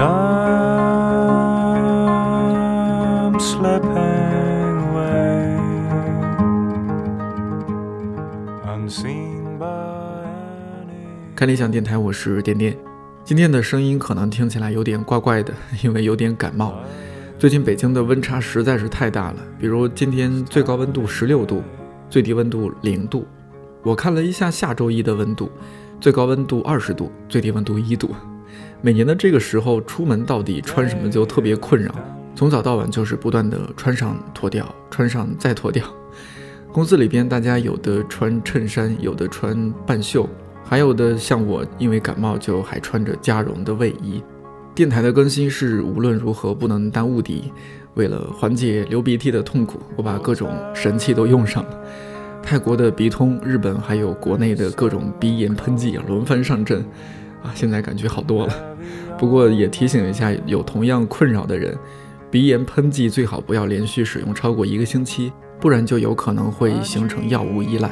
I'm slipping away 看理想电台，我是点点。今天的声音可能听起来有点怪怪的，因为有点感冒。最近北京的温差实在是太大了，比如今天最高温度十六度，最低温度零度。我看了一下下周一的温度，最高温度二十度，最低温度一度。每年的这个时候，出门到底穿什么就特别困扰，从早到晚就是不断的穿上脱掉，穿上再脱掉。公司里边大家有的穿衬衫，有的穿半袖，还有的像我，因为感冒就还穿着加绒的卫衣。电台的更新是无论如何不能当误的。为了缓解流鼻涕的痛苦，我把各种神器都用上了。泰国的鼻通，日本还有国内的各种鼻炎喷剂轮番上阵，现在感觉好多了。不过也提醒一下有同样困扰的人，鼻炎喷剂最好不要连续使用超过一个星期，不然就有可能会形成药物依赖。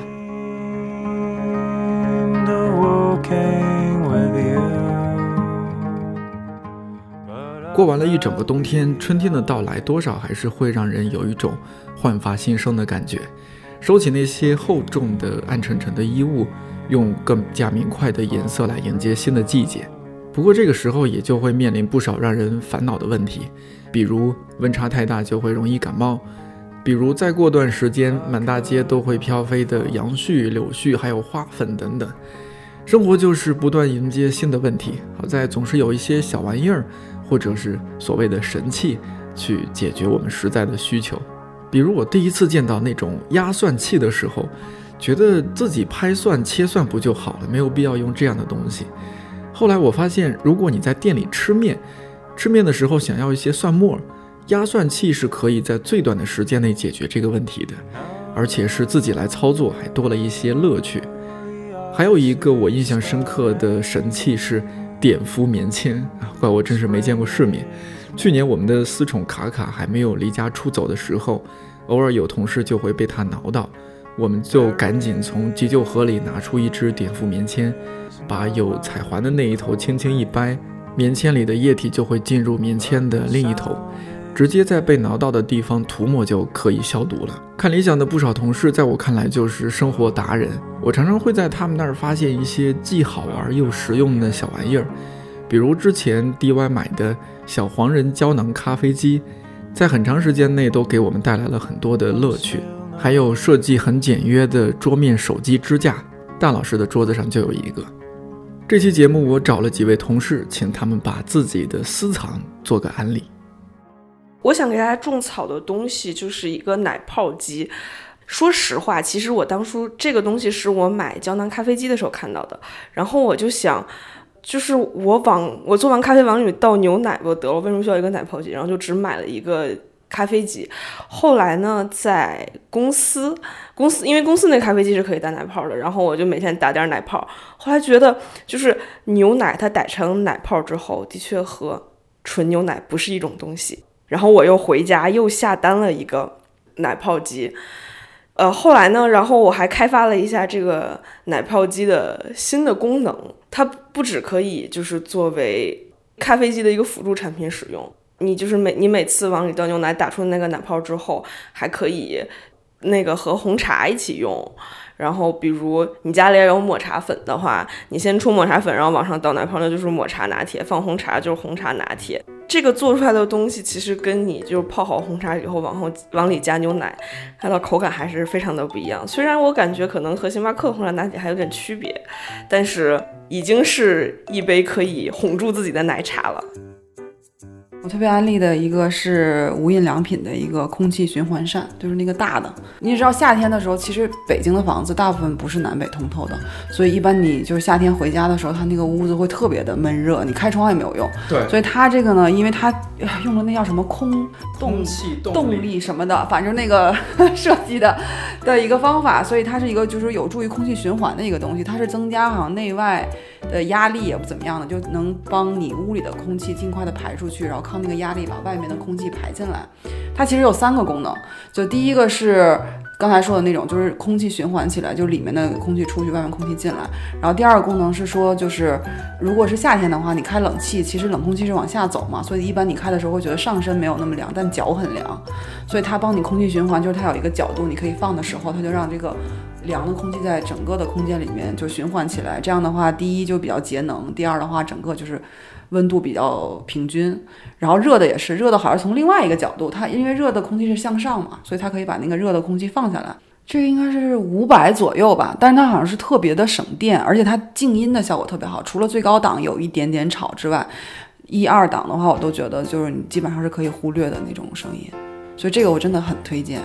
过完了一整个冬天，春天的到来多少还是会让人有一种焕发新生的感觉。收起那些厚重的暗沉沉的衣物，用更加明快的颜色来迎接新的季节。不过这个时候也就会面临不少让人烦恼的问题，比如温差太大就会容易感冒，比如再过段时间满大街都会飘飞的杨絮、柳絮，还有花粉等等。生活就是不断迎接新的问题，好在总是有一些小玩意儿，或者是所谓的神器，去解决我们实在的需求。比如我第一次见到那种压蒜器的时候，觉得自己拍蒜切蒜不就好了，没有必要用这样的东西。后来我发现，如果你在店里吃面，吃面的时候想要一些蒜末，压蒜器是可以在最短的时间内解决这个问题的，而且是自己来操作，还多了一些乐趣。还有一个我印象深刻的神器是碘伏棉签啊，怪我真是没见过世面。去年我们的私宠卡卡还没有离家出走的时候，偶尔有同事就会被它挠到，我们就赶紧从急救盒里拿出一支碘伏棉签，把有彩环的那一头轻轻一掰，棉签里的液体就会进入棉签的另一头，直接在被挠到的地方涂抹就可以消毒了。看理想的不少同事，在我看来就是生活达人，我常常会在他们那儿发现一些既好玩又实用的小玩意儿，比如之前 DY 买的小黄人胶囊咖啡机，在很长时间内都给我们带来了很多的乐趣。还有设计很简约的桌面手机支架，大老师的桌子上就有一个。这期节目我找了几位同事，请他们把自己的私藏做个安利。我想给大家种草的东西就是一个奶泡机。说实话，其实我当初这个东西是我买胶囊咖啡机的时候看到的，然后我就想，就是我往我做完咖啡往里倒牛奶不得了，为什么需要一个奶泡机？然后就只买了一个咖啡机。后来呢，在公司公司因为公司那咖啡机是可以打奶泡的，然后我就每天打点奶泡。后来觉得就是牛奶它打成奶泡之后，的确和纯牛奶不是一种东西。然后我又回家又下单了一个奶泡机。呃，后来呢，然后我还开发了一下这个奶泡机的新的功能，它不只可以就是作为咖啡机的一个辅助产品使用，你就是每你每次往里倒牛奶打出那个奶泡之后，还可以那个和红茶一起用。然后，比如你家里有抹茶粉的话，你先冲抹茶粉，然后往上倒奶泡，那就是抹茶拿铁；放红茶就是红茶拿铁。这个做出来的东西，其实跟你就泡好红茶以后往后往里加牛奶，它的口感还是非常的不一样。虽然我感觉可能和星巴克红茶拿铁还有点区别，但是已经是一杯可以哄住自己的奶茶了。我特别安利的一个是无印良品的一个空气循环扇，就是那个大的。你也知道夏天的时候，其实北京的房子大部分不是南北通透的，所以一般你就是夏天回家的时候，它那个屋子会特别的闷热，你开窗也没有用。对所以它这个呢，因为它呃用了那叫什么空动气动力什么的，反正那个 设计的的一个方法，所以它是一个就是有助于空气循环的一个东西，它是增加好像内外的压力也不怎么样的，就能帮你屋里的空气尽快的排出去，然后靠那个压力把外面的空气排进来。它其实有三个功能，就第一个是刚才说的那种，就是空气循环起来，就里面的空气出去，外面空气进来。然后第二个功能是说，就是如果是夏天的话，你开冷气，其实冷空气是往下走嘛，所以一般你开的时候会觉得上身没有那么凉，但脚很凉，所以它帮你空气循环，就是它有一个角度你可以放的时候，它就让这个凉的空气在整个的空间里面就循环起来。这样的话，第一就比较节能，第二的话，整个就是温度比较平均。然后热的也是，热的好像从另外一个角度，它因为热的空气是向上嘛，所以它可以把那个热的空气放下来。这个应该是五百左右吧，但是它好像是特别的省电，而且它静音的效果特别好。除了最高档有一点点吵之外，一二档的话我都觉得就是你基本上是可以忽略的那种声音，所以这个我真的很推荐。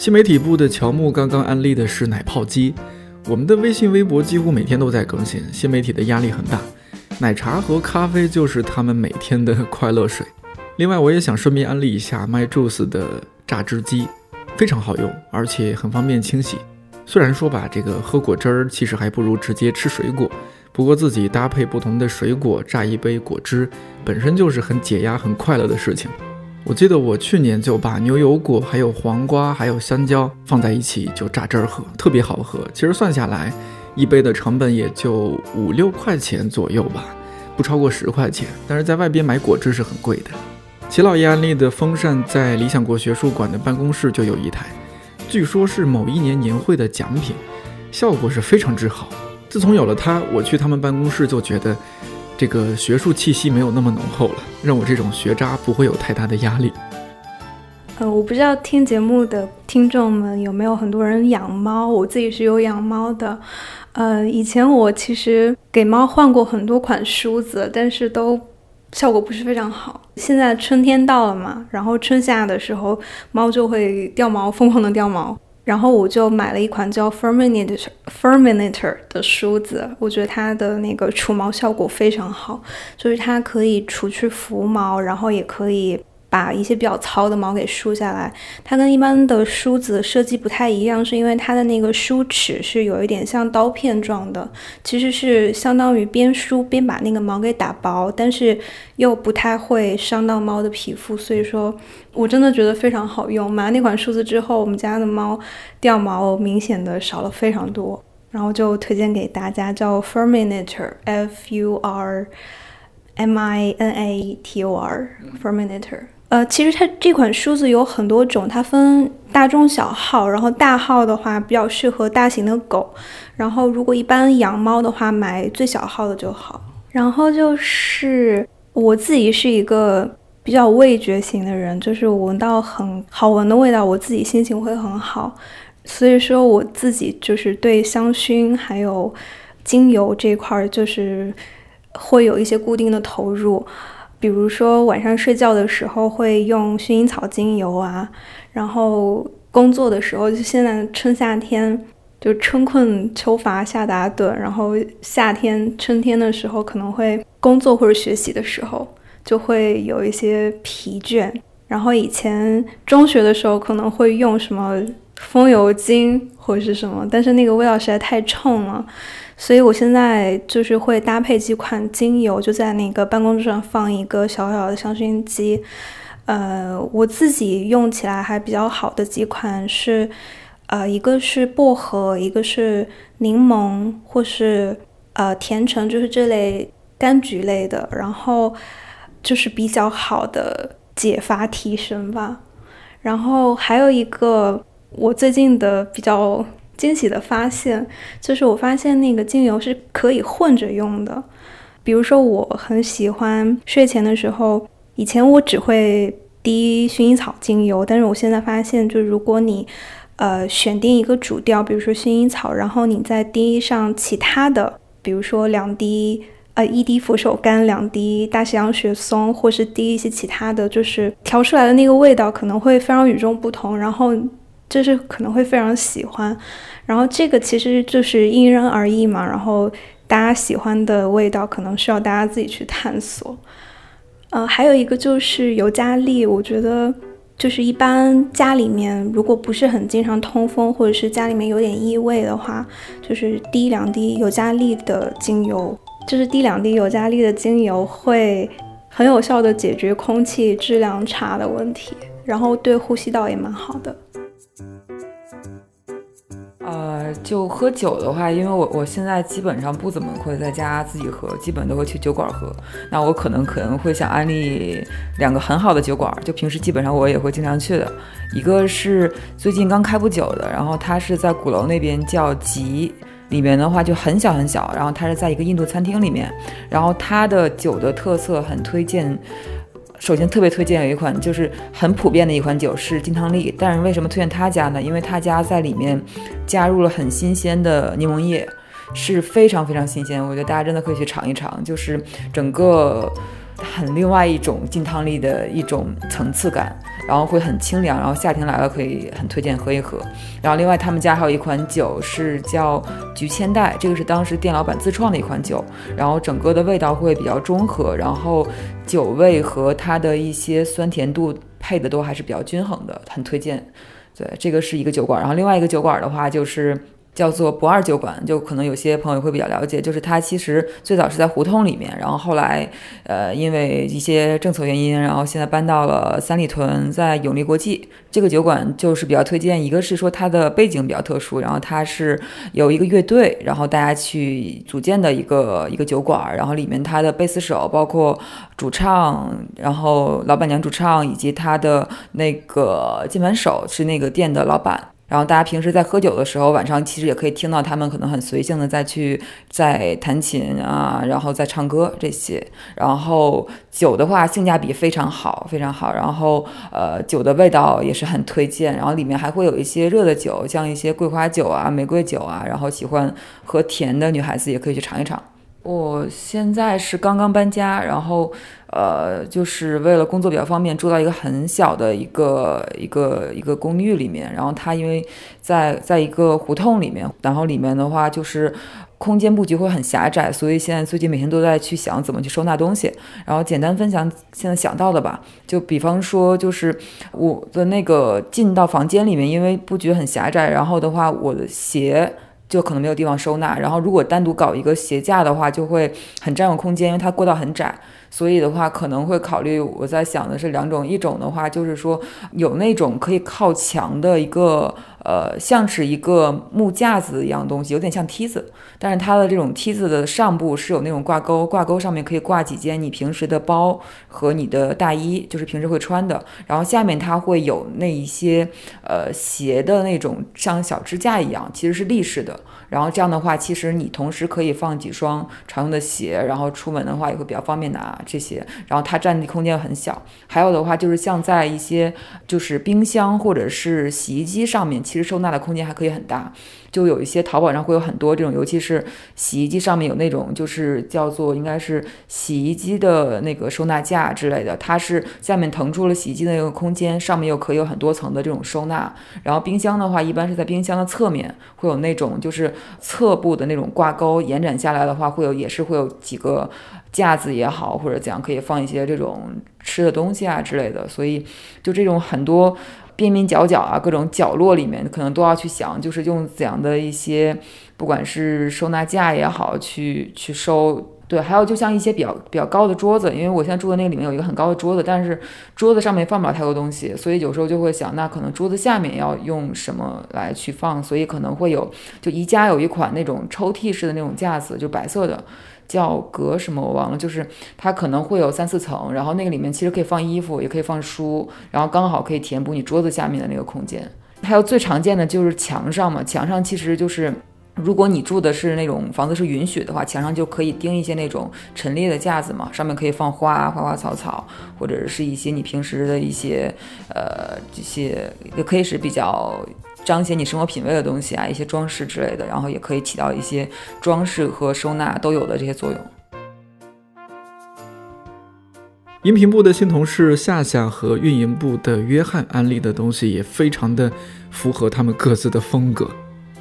新媒体部的乔木刚刚安利的是奶泡机，我们的微信、微博几乎每天都在更新，新媒体的压力很大，奶茶和咖啡就是他们每天的快乐水。另外，我也想顺便安利一下 MyJuice 的榨汁机，非常好用，而且很方便清洗。虽然说吧，这个喝果汁儿其实还不如直接吃水果，不过自己搭配不同的水果榨一杯果汁，本身就是很解压、很快乐的事情。我记得我去年就把牛油果、还有黄瓜、还有香蕉放在一起就榨汁儿喝，特别好喝。其实算下来，一杯的成本也就五六块钱左右吧，不超过十块钱。但是在外边买果汁是很贵的。齐老爷安利的风扇在理想国学术馆的办公室就有一台，据说是某一年年会的奖品，效果是非常之好。自从有了它，我去他们办公室就觉得。这个学术气息没有那么浓厚了，让我这种学渣不会有太大的压力。呃，我不知道听节目的听众们有没有很多人养猫，我自己是有养猫的。呃，以前我其实给猫换过很多款梳子，但是都效果不是非常好。现在春天到了嘛，然后春夏的时候猫就会掉毛，疯狂的掉毛。然后我就买了一款叫 Ferminator Ferminator 的梳子，我觉得它的那个除毛效果非常好，就是它可以除去浮毛，然后也可以。把一些比较糙的毛给梳下来，它跟一般的梳子设计不太一样，是因为它的那个梳齿是有一点像刀片状的，其实是相当于边梳边把那个毛给打薄，但是又不太会伤到猫的皮肤，所以说我真的觉得非常好用。买了那款梳子之后，我们家的猫掉毛明显的少了非常多，然后就推荐给大家，叫 Furminator，F U R M I N A T O R，Furminator。呃，其实它这款梳子有很多种，它分大、中、小号。然后大号的话比较适合大型的狗，然后如果一般养猫的话，买最小号的就好。然后就是我自己是一个比较味觉型的人，就是闻到很好闻的味道，我自己心情会很好。所以说我自己就是对香薰还有精油这块儿，就是会有一些固定的投入。比如说晚上睡觉的时候会用薰衣草精油啊，然后工作的时候就现在春夏天就春困秋乏夏打盹，然后夏天春天的时候可能会工作或者学习的时候就会有一些疲倦，然后以前中学的时候可能会用什么风油精或者是什么，但是那个味道实在太冲了。所以我现在就是会搭配几款精油，就在那个办公桌上放一个小小的香薰机。呃，我自己用起来还比较好的几款是，呃，一个是薄荷，一个是柠檬，或是呃甜橙，就是这类柑橘类的。然后就是比较好的解乏提神吧。然后还有一个我最近的比较。惊喜的发现就是，我发现那个精油是可以混着用的。比如说，我很喜欢睡前的时候，以前我只会滴薰衣草精油，但是我现在发现，就如果你呃选定一个主调，比如说薰衣草，然后你再滴上其他的，比如说两滴呃一滴佛手柑，两滴大西洋雪松，或是滴一些其他的，就是调出来的那个味道可能会非常与众不同，然后就是可能会非常喜欢。然后这个其实就是因人而异嘛，然后大家喜欢的味道可能需要大家自己去探索。呃，还有一个就是尤加利，我觉得就是一般家里面如果不是很经常通风，或者是家里面有点异味的话，就是滴两滴尤加利的精油，就是滴两滴尤加利的精油会很有效的解决空气质量差的问题，然后对呼吸道也蛮好的。呃，就喝酒的话，因为我我现在基本上不怎么会在家自己喝，基本都会去酒馆喝。那我可能可能会想安利两个很好的酒馆，就平时基本上我也会经常去的。一个是最近刚开不久的，然后它是在鼓楼那边叫吉，里面的话就很小很小，然后它是在一个印度餐厅里面，然后它的酒的特色很推荐。首先特别推荐有一款就是很普遍的一款酒是金汤力，但是为什么推荐他家呢？因为他家在里面加入了很新鲜的柠檬叶，是非常非常新鲜，我觉得大家真的可以去尝一尝，就是整个很另外一种金汤力的一种层次感，然后会很清凉，然后夏天来了可以很推荐喝一喝。然后另外他们家还有一款酒是叫菊千代，这个是当时店老板自创的一款酒，然后整个的味道会比较中和，然后酒味和它的一些酸甜度配的都还是比较均衡的，很推荐。对，这个是一个酒馆，然后另外一个酒馆的话就是。叫做不二酒馆，就可能有些朋友会比较了解，就是它其实最早是在胡同里面，然后后来，呃，因为一些政策原因，然后现在搬到了三里屯，在永利国际。这个酒馆就是比较推荐，一个是说它的背景比较特殊，然后它是有一个乐队，然后大家去组建的一个一个酒馆，然后里面它的贝斯手，包括主唱，然后老板娘主唱，以及他的那个键盘手是那个店的老板。然后大家平时在喝酒的时候，晚上其实也可以听到他们可能很随性的再去在弹琴啊，然后再唱歌这些。然后酒的话性价比非常好，非常好。然后呃酒的味道也是很推荐。然后里面还会有一些热的酒，像一些桂花酒啊、玫瑰酒啊。然后喜欢喝甜的女孩子也可以去尝一尝。我现在是刚刚搬家，然后，呃，就是为了工作比较方便，住到一个很小的一个一个一个公寓里面。然后它因为在在一个胡同里面，然后里面的话就是空间布局会很狭窄，所以现在最近每天都在去想怎么去收纳东西。然后简单分享现在想到的吧，就比方说就是我的那个进到房间里面，因为布局很狭窄，然后的话我的鞋。就可能没有地方收纳，然后如果单独搞一个鞋架的话，就会很占用空间，因为它过道很窄，所以的话可能会考虑。我在想的是两种，一种的话就是说有那种可以靠墙的一个，呃，像是一个木架子一样东西，有点像梯子，但是它的这种梯子的上部是有那种挂钩，挂钩上面可以挂几件你平时的包和你的大衣，就是平时会穿的，然后下面它会有那一些呃鞋的那种像小支架一样，其实是立式的。然后这样的话，其实你同时可以放几双常用的鞋，然后出门的话也会比较方便拿这些。然后它占地空间很小。还有的话就是像在一些就是冰箱或者是洗衣机上面，其实收纳的空间还可以很大。就有一些淘宝上会有很多这种，尤其是洗衣机上面有那种就是叫做应该是洗衣机的那个收纳架之类的，它是下面腾出了洗衣机的那个空间，上面又可以有很多层的这种收纳。然后冰箱的话，一般是在冰箱的侧面会有那种就是侧部的那种挂钩，延展下来的话会有也是会有几个架子也好或者怎样可以放一些这种吃的东西啊之类的。所以就这种很多。边边角角啊，各种角落里面可能都要去想，就是用怎样的一些，不管是收纳架也好，去去收。对，还有就像一些比较比较高的桌子，因为我现在住的那个里面有一个很高的桌子，但是桌子上面放不了太多东西，所以有时候就会想，那可能桌子下面要用什么来去放，所以可能会有，就宜家有一款那种抽屉式的那种架子，就白色的。叫格什么我忘了，就是它可能会有三四层，然后那个里面其实可以放衣服，也可以放书，然后刚好可以填补你桌子下面的那个空间。还有最常见的就是墙上嘛，墙上其实就是如果你住的是那种房子是允许的话，墙上就可以钉一些那种陈列的架子嘛，上面可以放花花花草草，或者是一些你平时的一些呃这些也可以是比较。彰显你生活品味的东西啊，一些装饰之类的，然后也可以起到一些装饰和收纳都有的这些作用。音频部的新同事夏夏和运营部的约翰安利的东西也非常的符合他们各自的风格。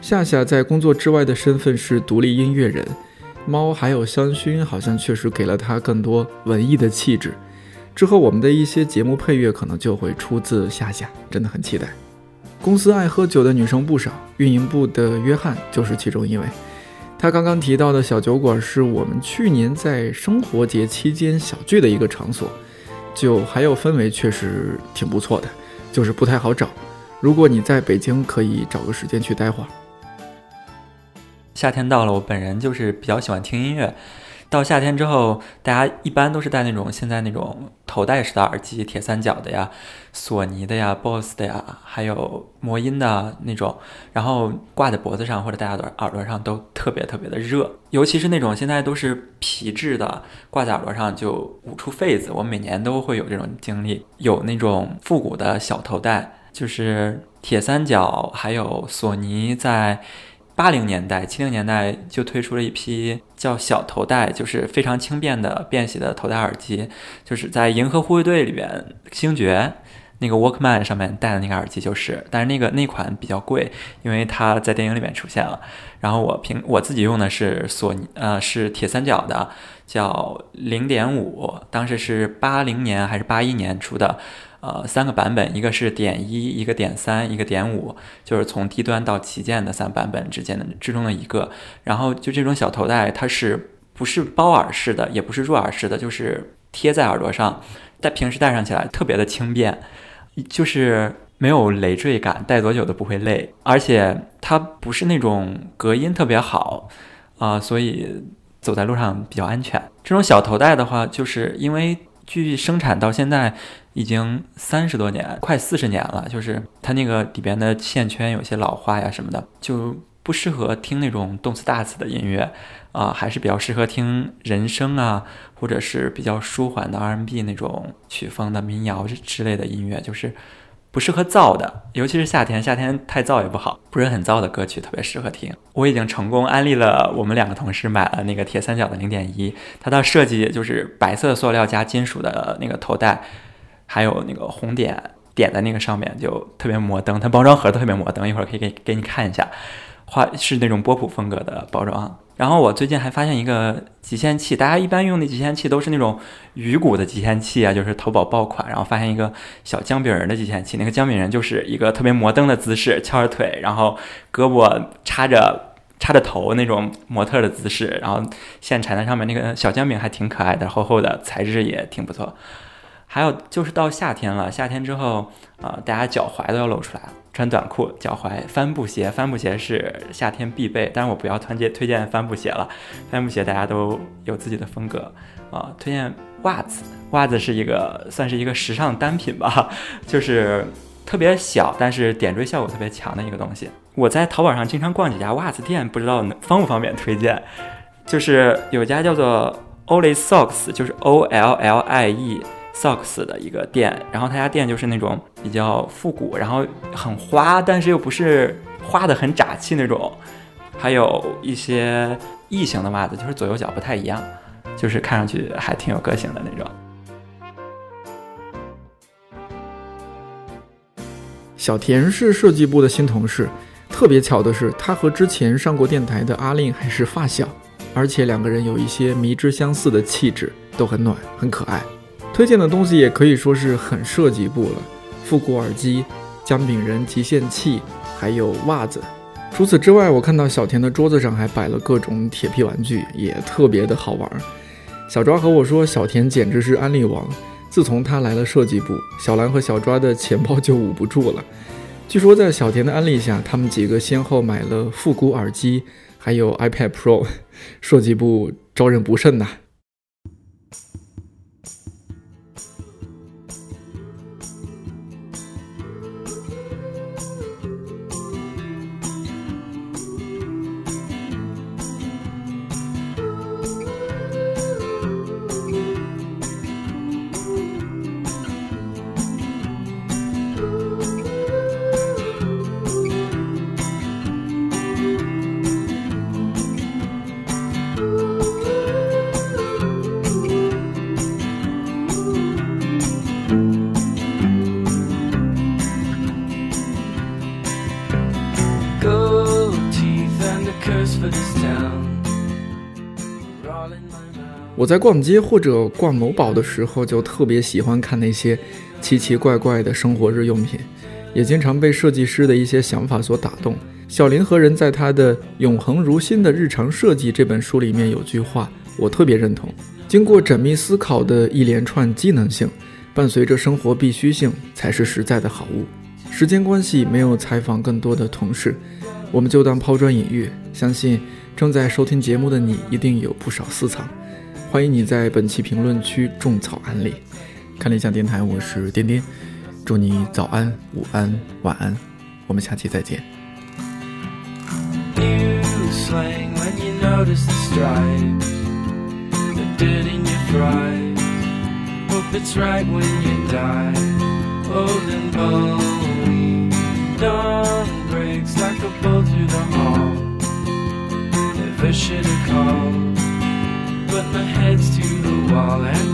夏夏在工作之外的身份是独立音乐人，猫还有香薰好像确实给了她更多文艺的气质。之后我们的一些节目配乐可能就会出自夏夏，真的很期待。公司爱喝酒的女生不少，运营部的约翰就是其中一位。他刚刚提到的小酒馆是我们去年在生活节期间小聚的一个场所，酒还有氛围确实挺不错的，就是不太好找。如果你在北京，可以找个时间去待会儿。夏天到了，我本人就是比较喜欢听音乐。到夏天之后，大家一般都是戴那种现在那种头戴式的耳机，铁三角的呀、索尼的呀、BOSS 的呀，还有魔音的那种，然后挂在脖子上或者戴在耳朵上都特别特别的热，尤其是那种现在都是皮质的，挂在耳朵上就捂出痱子。我每年都会有这种经历，有那种复古的小头戴，就是铁三角还有索尼在。八零年代、七零年代就推出了一批叫小头戴，就是非常轻便的便携的头戴耳机，就是在《银河护卫队》里边星爵那个 Walkman 上面戴的那个耳机，就是，但是那个那款比较贵，因为它在电影里面出现了。然后我平我自己用的是索尼，呃，是铁三角的，叫零点五，当时是八零年还是八一年出的。呃，三个版本，一个是点一，一个点三，一个点五，就是从低端到旗舰的三版本之间的之中的一个。然后就这种小头戴，它是不是包耳式的，也不是入耳式的，就是贴在耳朵上，在平时戴上起来特别的轻便，就是没有累赘感，戴多久都不会累，而且它不是那种隔音特别好啊、所以走在路上比较安全。这种小头戴的话，就是因为据生产到现在。已经三十多年，快四十年了。就是它那个里边的线圈有些老化呀什么的，就不适合听那种动次大次的音乐啊、还是比较适合听人声啊，或者是比较舒缓的 R&B 那种曲风的民谣之之类的音乐，就是不适合燥的，尤其是夏天，夏天太燥也不好，不是很燥的歌曲特别适合听。我已经成功安利了我们两个同事买了那个铁三角的零点一，它的设计就是白色塑料加金属的那个头带。还有那个红点点在那个上面，就特别摩登。它包装盒特别摩登，一会儿可以给给你看一下，画是那种波普风格的包装。然后我最近还发现一个集线器，大家一般用的集线器都是那种鱼骨的集线器啊，就是淘宝爆款。然后发现一个小姜饼人的集线器，那个姜饼人就是一个特别摩登的姿势，翘着腿，然后胳膊插着插着头那种模特的姿势，然后线缠在上面，那个小姜饼还挺可爱的，厚厚的，材质也挺不错。还有就是到夏天了，夏天之后啊、大家脚踝都要露出来了，穿短裤，脚踝帆布鞋，帆布鞋是夏天必备。但是我不要推荐推荐帆布鞋了，帆布鞋大家都有自己的风格啊、推荐袜子，袜子是一个算是一个时尚单品吧，就是特别小，但是点缀效果特别强的一个东西。我在淘宝上经常逛几家袜子店，不知道能方不方便推荐。就是有家叫做 Ollie Socks，就是 O L L I E。Socks 的一个店，然后他家店就是那种比较复古，然后很花，但是又不是花的很扎气那种，还有一些异形的袜子，就是左右脚不太一样，就是看上去还挺有个性的那种。小田是设计部的新同事，特别巧的是，他和之前上过电台的阿令还是发小，而且两个人有一些迷之相似的气质，都很暖，很可爱。推荐的东西也可以说是很设计部了，复古耳机、姜饼人极限器，还有袜子。除此之外，我看到小田的桌子上还摆了各种铁皮玩具，也特别的好玩。小抓和我说，小田简直是安利王。自从他来了设计部，小兰和小抓的钱包就捂不住了。据说在小田的安利下，他们几个先后买了复古耳机，还有 iPad Pro，设计部招人不慎呐、我在逛街或者逛某宝的时候，就特别喜欢看那些奇奇怪怪的生活日用品，也经常被设计师的一些想法所打动。小林和人在他的《永恒如新的日常设计》这本书里面有句话，我特别认同：经过缜密思考的一连串机能性，伴随着生活必须性，才是实在的好物。时间关系，没有采访更多的同事，我们就当抛砖引玉。相信正在收听节目的你，一定有不少私藏。欢迎你在本期评论区种草安利。看理想电台，我是颠颠，祝你早安、午安、晚安，我们下期再见。You slang when you notice the stripes, the dirt in your fries. Hope it's right when you die, old and bony. Dawn breaks like a bolt through the hall. Never should have called, head's to the wall and